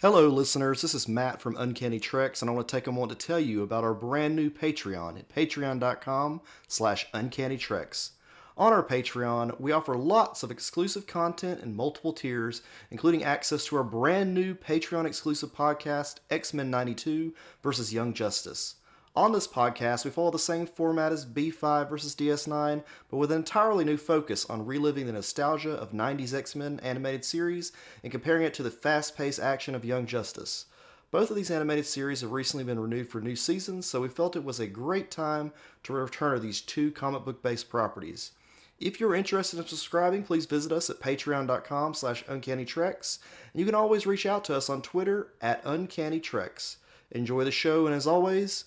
Hello, listeners. This is Matt from Uncanny Treks, and I want to take a moment to tell you about our brand new Patreon at patreon.com slash uncannytreks. On our Patreon, we offer lots of exclusive content in multiple tiers, including access to our brand new Patreon exclusive podcast, X-Men 92 versus Young Justice. On this podcast, we follow the same format as B5 versus DS9, but with an entirely new focus on reliving the nostalgia of 90s X Men animated series and comparing it to the fast paced action of Young Justice. Both of these animated series have recently been renewed for new seasons, so we felt it was a great time to return to these two comic book based properties. If you're interested in subscribing, please visit us at patreon.com slash uncannytreks, and you can always reach out to us on Twitter at uncannytreks. Enjoy the show, and as always,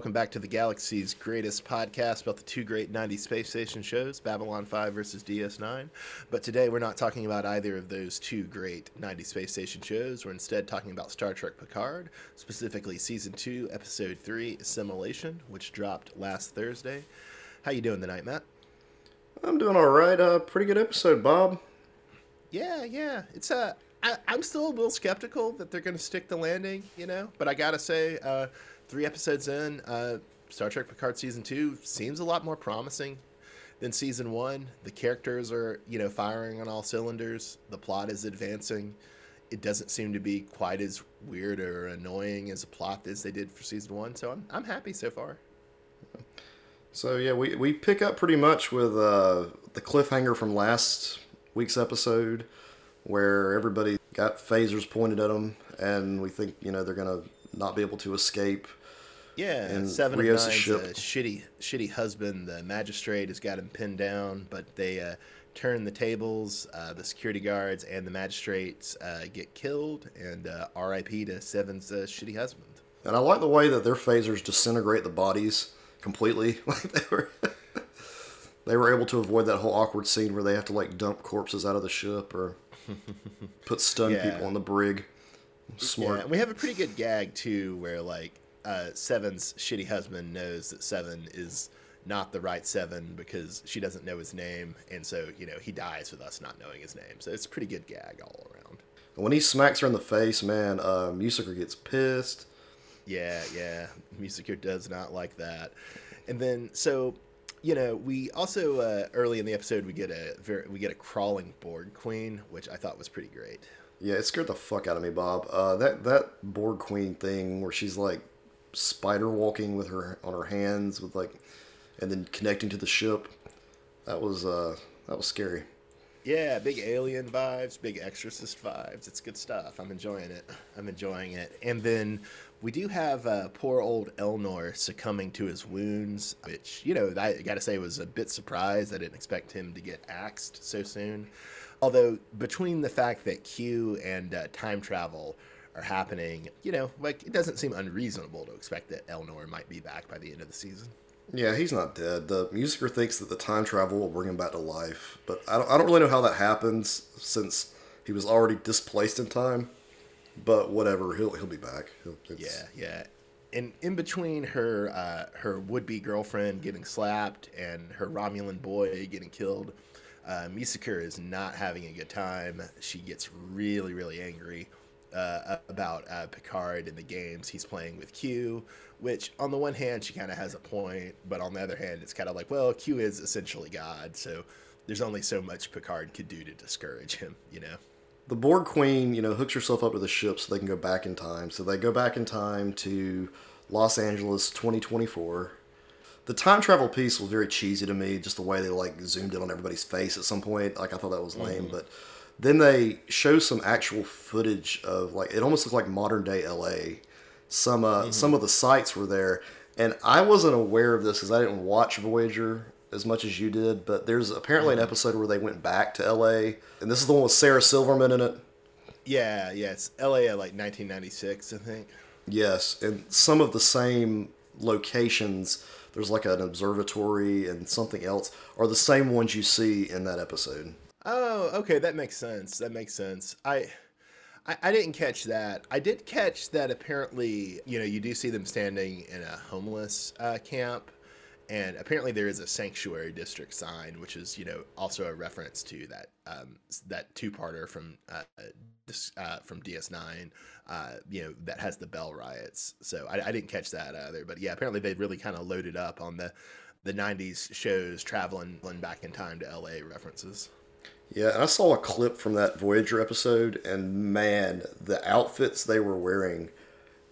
Welcome back to the galaxy's greatest podcast about the two great 90s space station shows, Babylon 5 versus DS9. But today we're not talking about either of those two great 90s space station shows. We're instead talking about Star Trek Picard, specifically season 2, episode 3, Assimilation, which dropped last Thursday. How you doing tonight, Matt? I'm doing all right. Uh, pretty good episode, Bob. Yeah, yeah. It's uh, I, I'm still a little skeptical that they're going to stick the landing, you know. But I gotta say, uh, three episodes in, uh, Star Trek Picard season two seems a lot more promising than season one. The characters are, you know, firing on all cylinders. The plot is advancing. It doesn't seem to be quite as weird or annoying as a plot as they did for season one. So I'm I'm happy so far. So yeah, we we pick up pretty much with uh, the cliffhanger from last week's episode, where everybody got phasers pointed at them, and we think you know they're gonna not be able to escape yeah, and seven Rios of nine's a shitty, shitty husband. The magistrate has got him pinned down, but they uh, turn the tables. Uh, the security guards and the magistrates uh, get killed, and uh, R.I.P. to Seven's uh, shitty husband. And I like the way that their phasers disintegrate the bodies completely. Like they were, they were able to avoid that whole awkward scene where they have to like dump corpses out of the ship or put stunned yeah. people on the brig. Smart. Yeah, and we have a pretty good gag too, where like uh, Seven's shitty husband knows that Seven is not the right Seven because she doesn't know his name, and so you know he dies with us not knowing his name. So it's a pretty good gag all around. When he smacks her in the face, man, uh, Musiker gets pissed. Yeah, yeah, Musiker does not like that. And then so you know, we also uh, early in the episode we get a very, we get a crawling Borg queen, which I thought was pretty great. Yeah, it scared the fuck out of me, Bob. Uh, that that Borg queen thing where she's like spider walking with her on her hands with like and then connecting to the ship. That was uh that was scary. Yeah, big alien vibes, big exorcist vibes. It's good stuff. I'm enjoying it. I'm enjoying it. And then we do have uh, poor old Elnor succumbing to his wounds, which, you know, I got to say was a bit surprised. I didn't expect him to get axed so soon. Although, between the fact that Q and uh, time travel are happening, you know, like it doesn't seem unreasonable to expect that Elnor might be back by the end of the season. Yeah, he's not dead. The musiker thinks that the time travel will bring him back to life, but I don't, I don't really know how that happens since he was already displaced in time. But whatever, he'll he'll be back. He'll, yeah, yeah. And in between her uh, her would be girlfriend getting slapped and her Romulan boy getting killed, uh, Musiker is not having a good time. She gets really really angry uh, about uh, Picard in the games he's playing with Q, which on the one hand she kind of has a point, but on the other hand it's kind of like, well, Q is essentially God, so there's only so much Picard could do to discourage him, you know. The Borg Queen, you know, hooks herself up to the ship so they can go back in time. So they go back in time to Los Angeles 2024. The time travel piece was very cheesy to me, just the way they like zoomed in on everybody's face at some point. Like I thought that was lame, mm-hmm. but then they show some actual footage of like it almost looked like modern day LA. Some uh, mm-hmm. some of the sites were there, and I wasn't aware of this because I didn't watch Voyager as much as you did. But there's apparently mm-hmm. an episode where they went back to LA, and this is the one with Sarah Silverman in it. Yeah, yeah, it's LA at like 1996, I think. Yes, and some of the same locations there's like an observatory and something else are the same ones you see in that episode. Oh, okay, that makes sense. That makes sense. I, I, I didn't catch that. I did catch that apparently, you know, you do see them standing in a homeless uh, camp, and apparently there is a sanctuary district sign, which is, you know, also a reference to that um, that two-parter from uh, uh, from DS9, uh, you know, that has the Bell riots. So I, I didn't catch that either. But yeah, apparently they've really kind of loaded up on the the 90s shows traveling back in time to LA references. Yeah, and I saw a clip from that Voyager episode, and man, the outfits they were wearing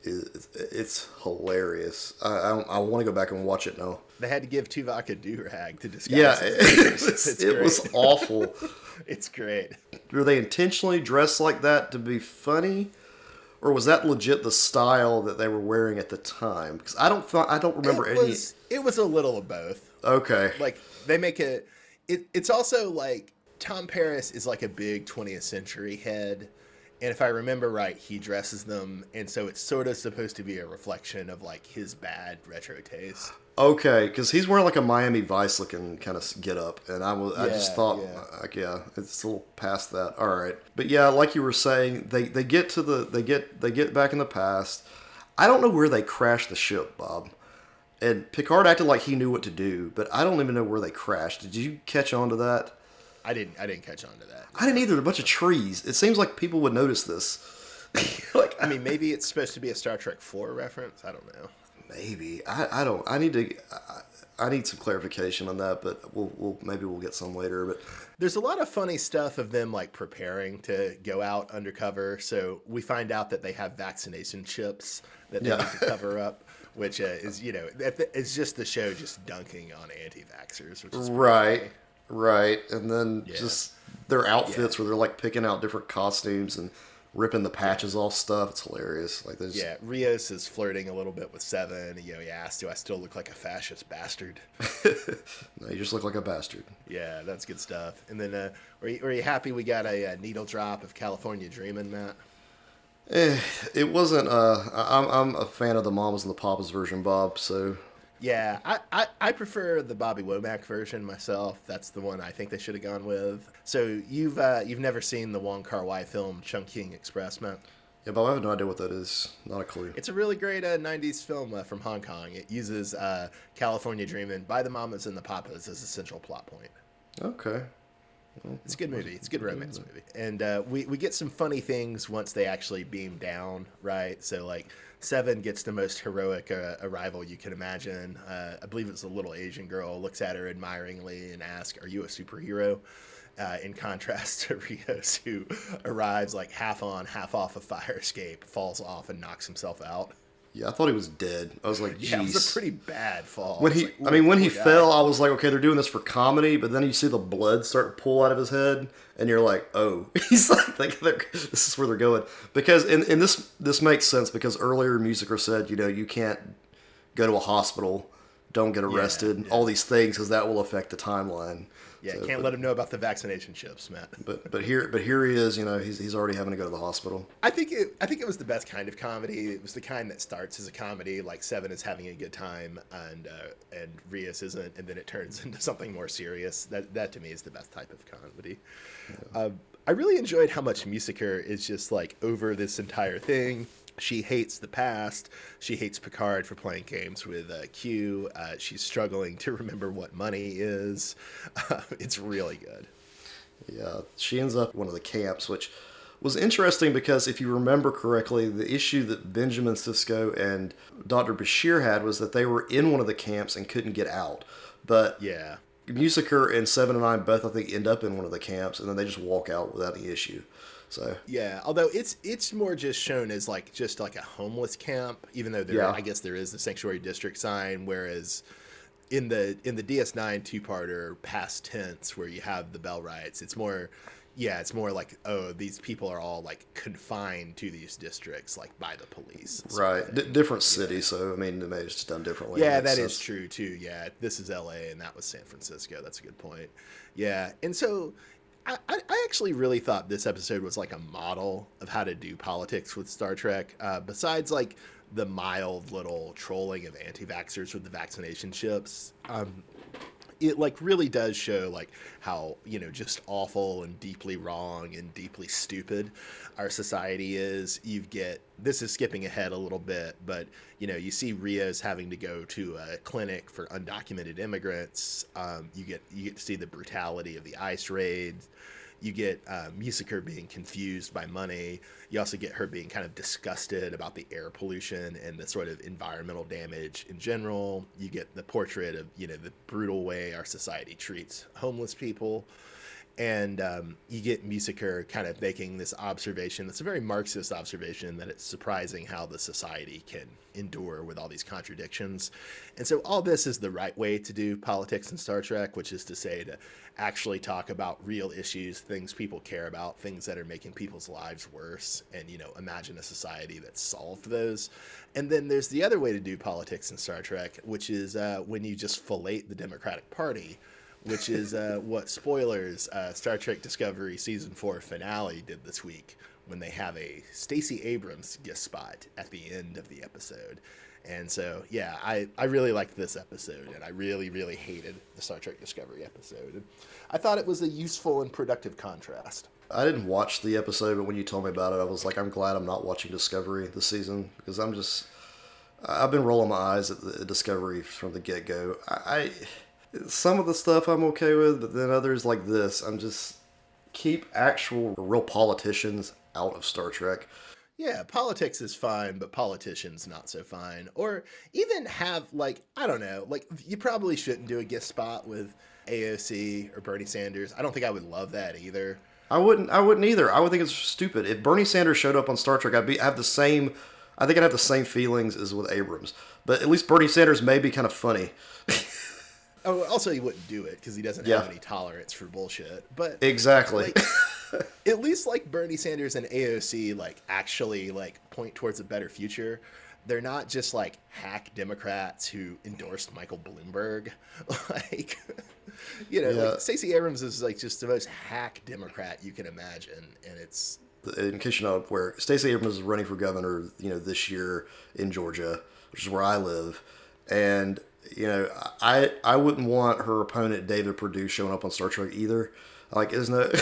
is it's hilarious. I I, I want to go back and watch it now. They had to give Tuvok a do rag to disguise. Yeah, it, was, it was awful. it's great. Were they intentionally dressed like that to be funny, or was that legit the style that they were wearing at the time? Because I don't I don't remember it any. Was, it was a little of both. Okay. Like they make it. It, it's also like Tom Paris is like a big 20th century head. And if I remember right, he dresses them, and so it's sort of supposed to be a reflection of like his bad retro taste. Okay, because he's wearing like a Miami Vice looking kind of get up, and I was I just thought, yeah. Uh, like, yeah, it's a little past that. All right, but yeah, like you were saying, they they get to the they get they get back in the past. I don't know where they crashed the ship, Bob. And Picard acted like he knew what to do, but I don't even know where they crashed. Did you catch on to that? I didn't. I didn't catch on to that. I didn't either. A bunch of trees. It seems like people would notice this. like I mean, maybe it's supposed to be a Star Trek Four reference. I don't know. maybe I, I don't. I need to. I, I need some clarification on that, but we'll, we'll maybe we'll get some later. But There's a lot of funny stuff of them like preparing to go out undercover. So we find out that they have vaccination chips that they Yeah. need to cover up, which uh, is you know it's just the show just dunking on anti-vaxxers, which is right, funny. Right, and then Yeah. just their outfits where they're like picking out different costumes and ripping the patches off stuff. It's hilarious. Like there's Yeah, Rios is flirting a little bit with Seven. You know, he asks, "Do I still look like a fascist bastard?" no, you just look like a bastard. Yeah, that's good stuff. And then, uh, are, you, are you happy we got a, uh needle drop of California Dreamin', Matt? Eh, it wasn't. Uh, I'm I'm a fan of the Mamas and the Papas version, Bob. So Yeah, I, I, I prefer the Bobby Womack version myself. That's the one I think they should have gone with. So you've uh, you've never seen the Wong Kar Wai film Chungking Express, Matt? yeah, but I have no idea what that is. Not a clue. It's a really great uh, '90s film uh, from Hong Kong. It uses uh, California Dreamin' by the Mamas and the Papas as a central plot point. Okay. It's a good movie. It's a good romance movie. And uh, we, we get some funny things once they actually beam down, right? So, like, Seven gets the most heroic uh, arrival you can imagine. Uh, I believe it's a little Asian girl, looks at her admiringly and asks, Are you a superhero? Uh, in contrast to Rios, who arrives like half on, half off a fire escape, falls off, and knocks himself out. Yeah, I thought he was dead. I was like, Yeah, it was a pretty bad fall. when he, like, I mean, when he guy. fell, I was like, okay, they're doing this for comedy. But then you see the blood start to pull out of his head, and you're like, oh, he's like, like this is where they're going. Because, and, and this this makes sense because earlier Musiker said, you know, you can't go to a hospital, don't get arrested, yeah. all these things because that will affect the timeline. Yeah, So, can't but, let him know about the vaccination chips, Matt. But but here but here he is. You know, he's he's already having to go to the hospital. I think it. I think it was the best kind of comedy. It was the kind that starts as a comedy, like Seven is having a good time, and uh, and Rios isn't, and then it turns into something more serious. That that to me is the best type of comedy. Uh, I really enjoyed how much Musiker is just like over this entire thing. She hates the past. She hates Picard for playing games with uh, Q. Uh, she's struggling to remember what money is. Uh, it's really good. Yeah, she ends up one of the camps, which was interesting because if you remember correctly, the issue that Benjamin Sisko and Dr. Bashir had was that they were in one of the camps and couldn't get out. But Yeah. Musiker and Seven and Nine both, I think, end up in one of the camps, and then they just walk out without any issue. So Yeah, although it's it's more just shown as like just like a homeless camp, even though there Yeah. I guess there is the sanctuary district sign, whereas in the in the DS9 two parter past tense where you have the bell riots, it's more yeah, it's more like oh these people are all like confined to these districts like by the police. right. D- different city. So I mean, maybe it's just done differently. Yeah, that is true too. Yeah, this is LA and that was San Francisco. That's a good point. Yeah, and so I, I I actually really thought this episode was like a model of how to do politics with Star Trek. Uh, besides like the mild little trolling of anti-vaxxers with the vaccination ships. Um, it like really does show like how you know just awful and deeply wrong and deeply stupid our society is. You get this is skipping ahead a little bit but you know you see rios having to go to a clinic for undocumented immigrants. Um, you get you get to see the brutality of the ice raids you get uh, Musiker being confused by money. You also get her being kind of disgusted about the air pollution and the sort of environmental damage in general. You get the portrait of you know the brutal way our society treats homeless people and um, you get Musiker kind of making this observation that's a very Marxist observation that it's surprising how the society can endure with all these contradictions. And so, all this is the right way to do politics in Star Trek, which is to say, to actually talk about real issues, things people care about, things that are making people's lives worse, and, you know, imagine a society that solved those. And then there's the other way to do politics in Star Trek, which is uh, when you just fillet the Democratic Party which is uh, what spoilers uh, Star Trek Discovery season four finale did this week when they have a Stacey Abrams guest spot at the end of the episode. And so, yeah, I, I really liked this episode, and I really, really hated the Star Trek Discovery episode. I thought it was a useful and productive contrast. I didn't watch the episode, but when you told me about it, I was like, I'm glad I'm not watching Discovery this season because I'm just, I've been rolling my eyes at the Discovery from the get go. I, I some of the stuff I'm okay with, but then others like this, I'm just keep actual real politicians out of Star Trek. Yeah, politics is fine, but politicians not so fine. Or even have like I don't know, like you probably shouldn't do a guest spot with AOC or Bernie Sanders. I don't think I would love that either. I wouldn't. I wouldn't either. I would think it's stupid. If Bernie Sanders showed up on Star Trek, I'd be i have the same. I think I'd have the same feelings as with Abrams. But at least Bernie Sanders may be kind of funny. Oh, also he wouldn't do it because he doesn't Yeah. have any tolerance for bullshit. But exactly. like, at least like Bernie Sanders and AOC like actually like point towards a better future. They're not just like hack Democrats who endorsed Michael Bloomberg. like, you know, Yeah. like Stacey Abrams is like just the most hack Democrat you can imagine, and it's in case you're not aware, Stacey Abrams is running for governor, you know, this year in Georgia, which is where I live, and you know, I I wouldn't want her opponent David Perdue showing up on Star Trek either. Like, isn't it?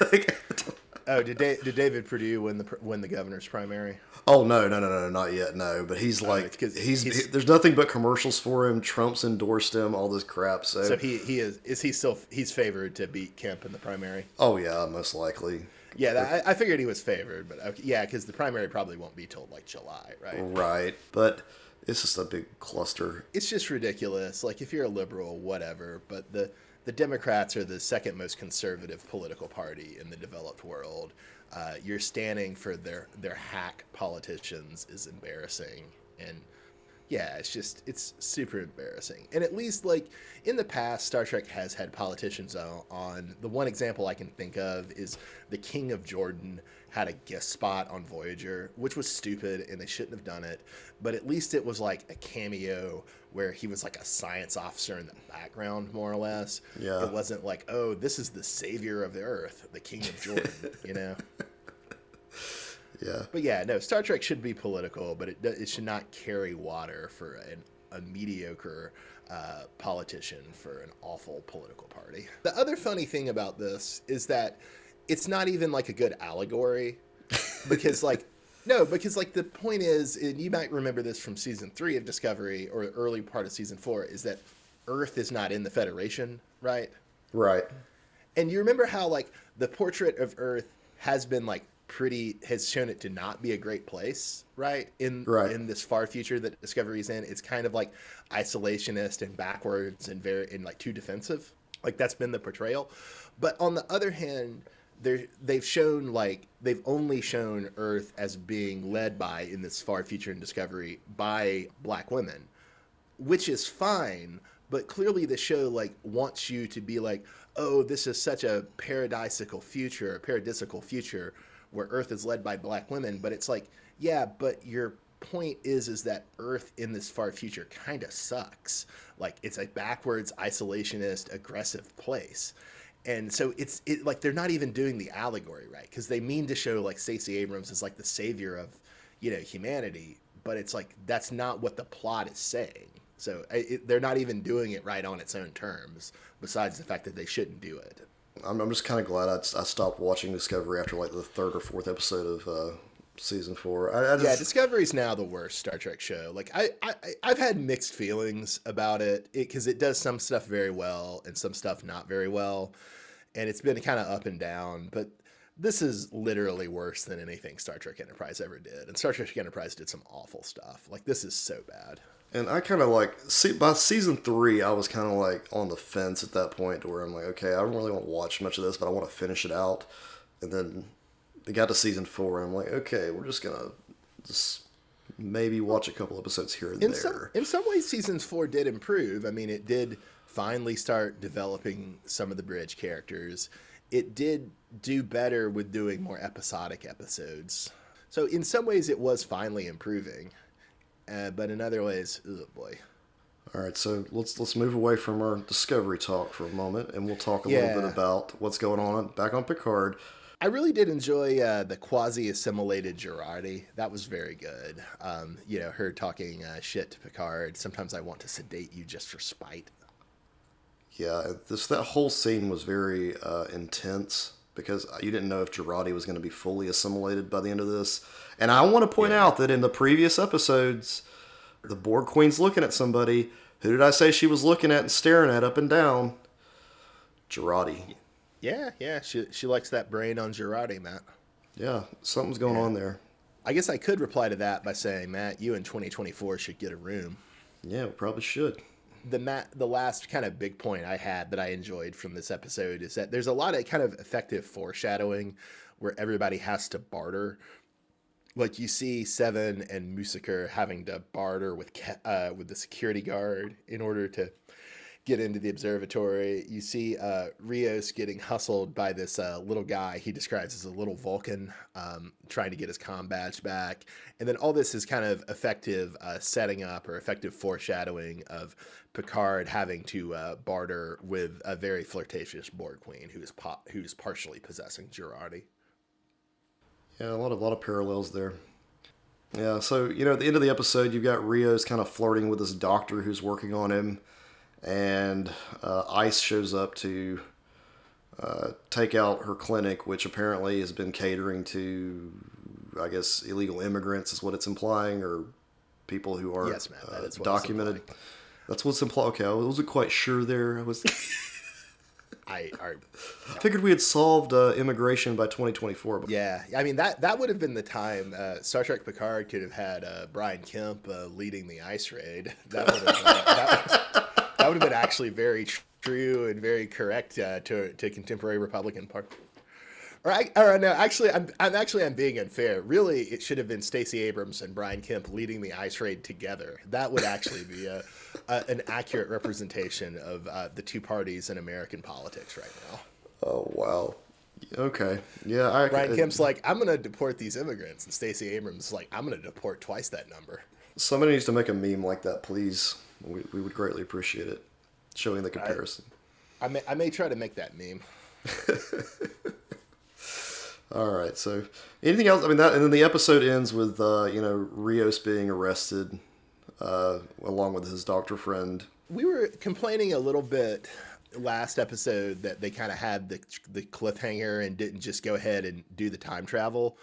like, oh, did da- did David Perdue win the win the governor's primary? oh no, no, no, no, not yet, no. But he's oh, like, 'cause he's, he's- he- there's nothing but commercials for him. Trump's endorsed him, all this crap. So, So he he is is he still he's favored to beat Kemp in the primary? oh yeah, most likely. Yeah, that, I, I figured he was favored, but okay, yeah, because the primary probably won't be till like July, right? Right, but it's just a big cluster. It's just ridiculous. Like if you're a liberal, whatever, but the the Democrats are the second most conservative political party in the developed world. Uh, you're standing for their their hack politicians is embarrassing, and yeah, it's just it's super embarrassing. And at least like in the past, Star Trek has had politicians on. on. The one example I can think of is the King of Jordan had a guest spot on Voyager, which was stupid and they shouldn't have done it. But at least it was like a cameo where he was like a science officer in the background, more or less. Yeah. It wasn't like, oh, this is the savior of the Earth, the King of Jordan, you know. Yeah. But yeah, no, Star Trek should be political, but it, it should not carry water for an, a mediocre uh, politician for an awful political party. The other funny thing about this is that it's not even like a good allegory because, like, no, because like the point is, and you might remember this from season three of Discovery or early part of season four, is that Earth is not in the Federation, right? Right. And you remember how like the portrait of Earth has been like pretty has shown it to not be a great place, right? In Right. in this far future that Discovery's in, it's kind of like isolationist and backwards and very and like too defensive. Like that's been the portrayal. But on the other hand, they they've shown like they've only shown Earth as being led by in this far future in Discovery by black women which is fine but clearly the show like wants you to be like oh this is such a paradisical future a paradisical future where earth is led by black women but it's like yeah but your point is is that earth in this far future kind of sucks like it's a backwards isolationist aggressive place and so it's it like they're not even doing the allegory right because they mean to show like Stacey Abrams is like the savior of you know humanity but it's like that's not what the plot is saying. So it, they're not even doing it right on its own terms. Besides the fact that they shouldn't do it. I'm, I'm just kind of glad I, I stopped watching Discovery after like the third or fourth episode of uh, season four. I, I just... Yeah, Discovery's now the worst Star Trek show. Like I, I I've had mixed feelings about it because it, it does some stuff very well and some stuff not very well, and it's been kind of up and down. But this is literally worse than anything Star Trek Enterprise ever did, and Star Trek Enterprise did some awful stuff. Like this is so bad. And I kind of like see by season three, I was kind of like on the fence at that point, to where I'm like, okay, I don't really want to watch much of this, but I want to finish it out. And then they got to season four, and I'm like, okay, we're just gonna just maybe watch a couple episodes here and in there. Some, in some ways, seasons four did improve. I mean, it did finally start developing some of the bridge characters. It did do better with doing more episodic episodes. So in some ways, it was finally improving. Uh, but in other ways, oh boy. All right, so let's let's move away from our discovery talk for a moment, and we'll talk a yeah. little bit about what's going on back on Picard. I really did enjoy uh, the quasi-assimilated Jurati. That was very good. Um, you know, her talking uh, shit to Picard. Sometimes I want to sedate you just for spite. Yeah, this that whole scene was very uh, intense because you didn't know if Jurati was going to be fully assimilated by the end of this. And I want to point yeah. out that in the previous episodes, the Borg Queen's looking at somebody. Who did I say she was looking at and staring at up and down? Jurati. Yeah, yeah. She she likes that brain on Jurati, Matt. Yeah, something's going yeah. on there. I guess I could reply to that by saying, Matt, you in 2024 should get a room. Yeah, we probably should the Matt, the last kind of big point I had that I enjoyed from this episode is that there's a lot of kind of effective foreshadowing where everybody has to barter. Like you see Seven and Musiker having to barter with uh, with the security guard in order to get into the observatory. You see uh, Rios getting hustled by this uh, little guy he describes as a little Vulcan, um, trying to get his com badge back. And then all this is kind of effective uh, setting up or effective foreshadowing of Picard having to uh, barter with a very flirtatious Borg queen who's po- who's partially possessing Jurati. Yeah, a lot of lot of parallels there. Yeah, so you know, at the end of the episode, you've got Rios kind of flirting with this doctor who's working on him and uh, ICE shows up to uh, take out her clinic, which apparently has been catering to, I guess, illegal immigrants, is what it's implying, or people who are yes, uh, documented. That's what's implied. Okay, I wasn't quite sure there. I was. I, I, I figured we had solved uh, immigration by 2024. But... Yeah, I mean that that would have been the time uh, Star Trek Picard could have had uh, Brian Kemp uh, leading the ice raid. That would have. that, that would have been actually very true and very correct uh, to to contemporary Republican Party. Or, I, or no, actually, I'm, I'm actually I'm being unfair. Really, it should have been Stacey Abrams and Brian Kemp leading the ice raid together. That would actually be a, a an accurate representation of uh, the two parties in American politics right now. Oh wow. Okay. Yeah. I, Brian Kemp's like, I'm going to deport these immigrants, and Stacey Abrams is like, I'm going to deport twice that number. Somebody needs to make a meme like that, please. We, we would greatly appreciate it, showing the comparison. I, I may I may try to make that meme. All right. So, anything else? I mean, that and then the episode ends with uh, you know Rios being arrested, uh, along with his doctor friend. We were complaining a little bit last episode that they kind of had the the cliffhanger and didn't just go ahead and do the time travel,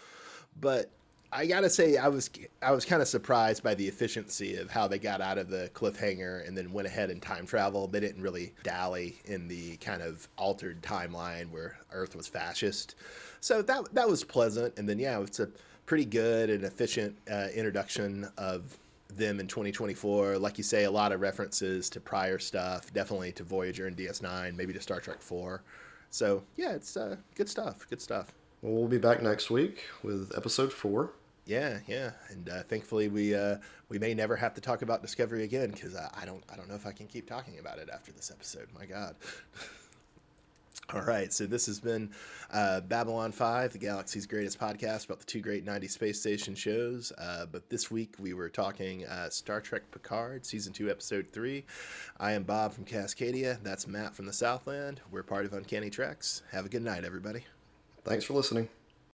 but I gotta say, I was I was kind of surprised by the efficiency of how they got out of the cliffhanger and then went ahead and time travel. They didn't really dally in the kind of altered timeline where Earth was fascist, so that that was pleasant. And then yeah, it's a pretty good and efficient uh, introduction of them in 2024. Like you say, a lot of references to prior stuff, definitely to Voyager and DS9, maybe to Star Trek 4. So yeah, it's uh, good stuff. Good stuff. Well, we'll be back next week with episode four. Yeah, yeah, and uh, thankfully we uh, we may never have to talk about Discovery again because uh, I don't I don't know if I can keep talking about it after this episode. My God. All right, so this has been uh, Babylon 5, the galaxy's greatest podcast about the two great 90 space station shows. Uh, but this week we were talking uh, Star Trek Picard, Season 2, Episode 3. I am Bob from Cascadia. That's Matt from the Southland. We're part of Uncanny Treks. Have a good night, everybody. Thanks for listening.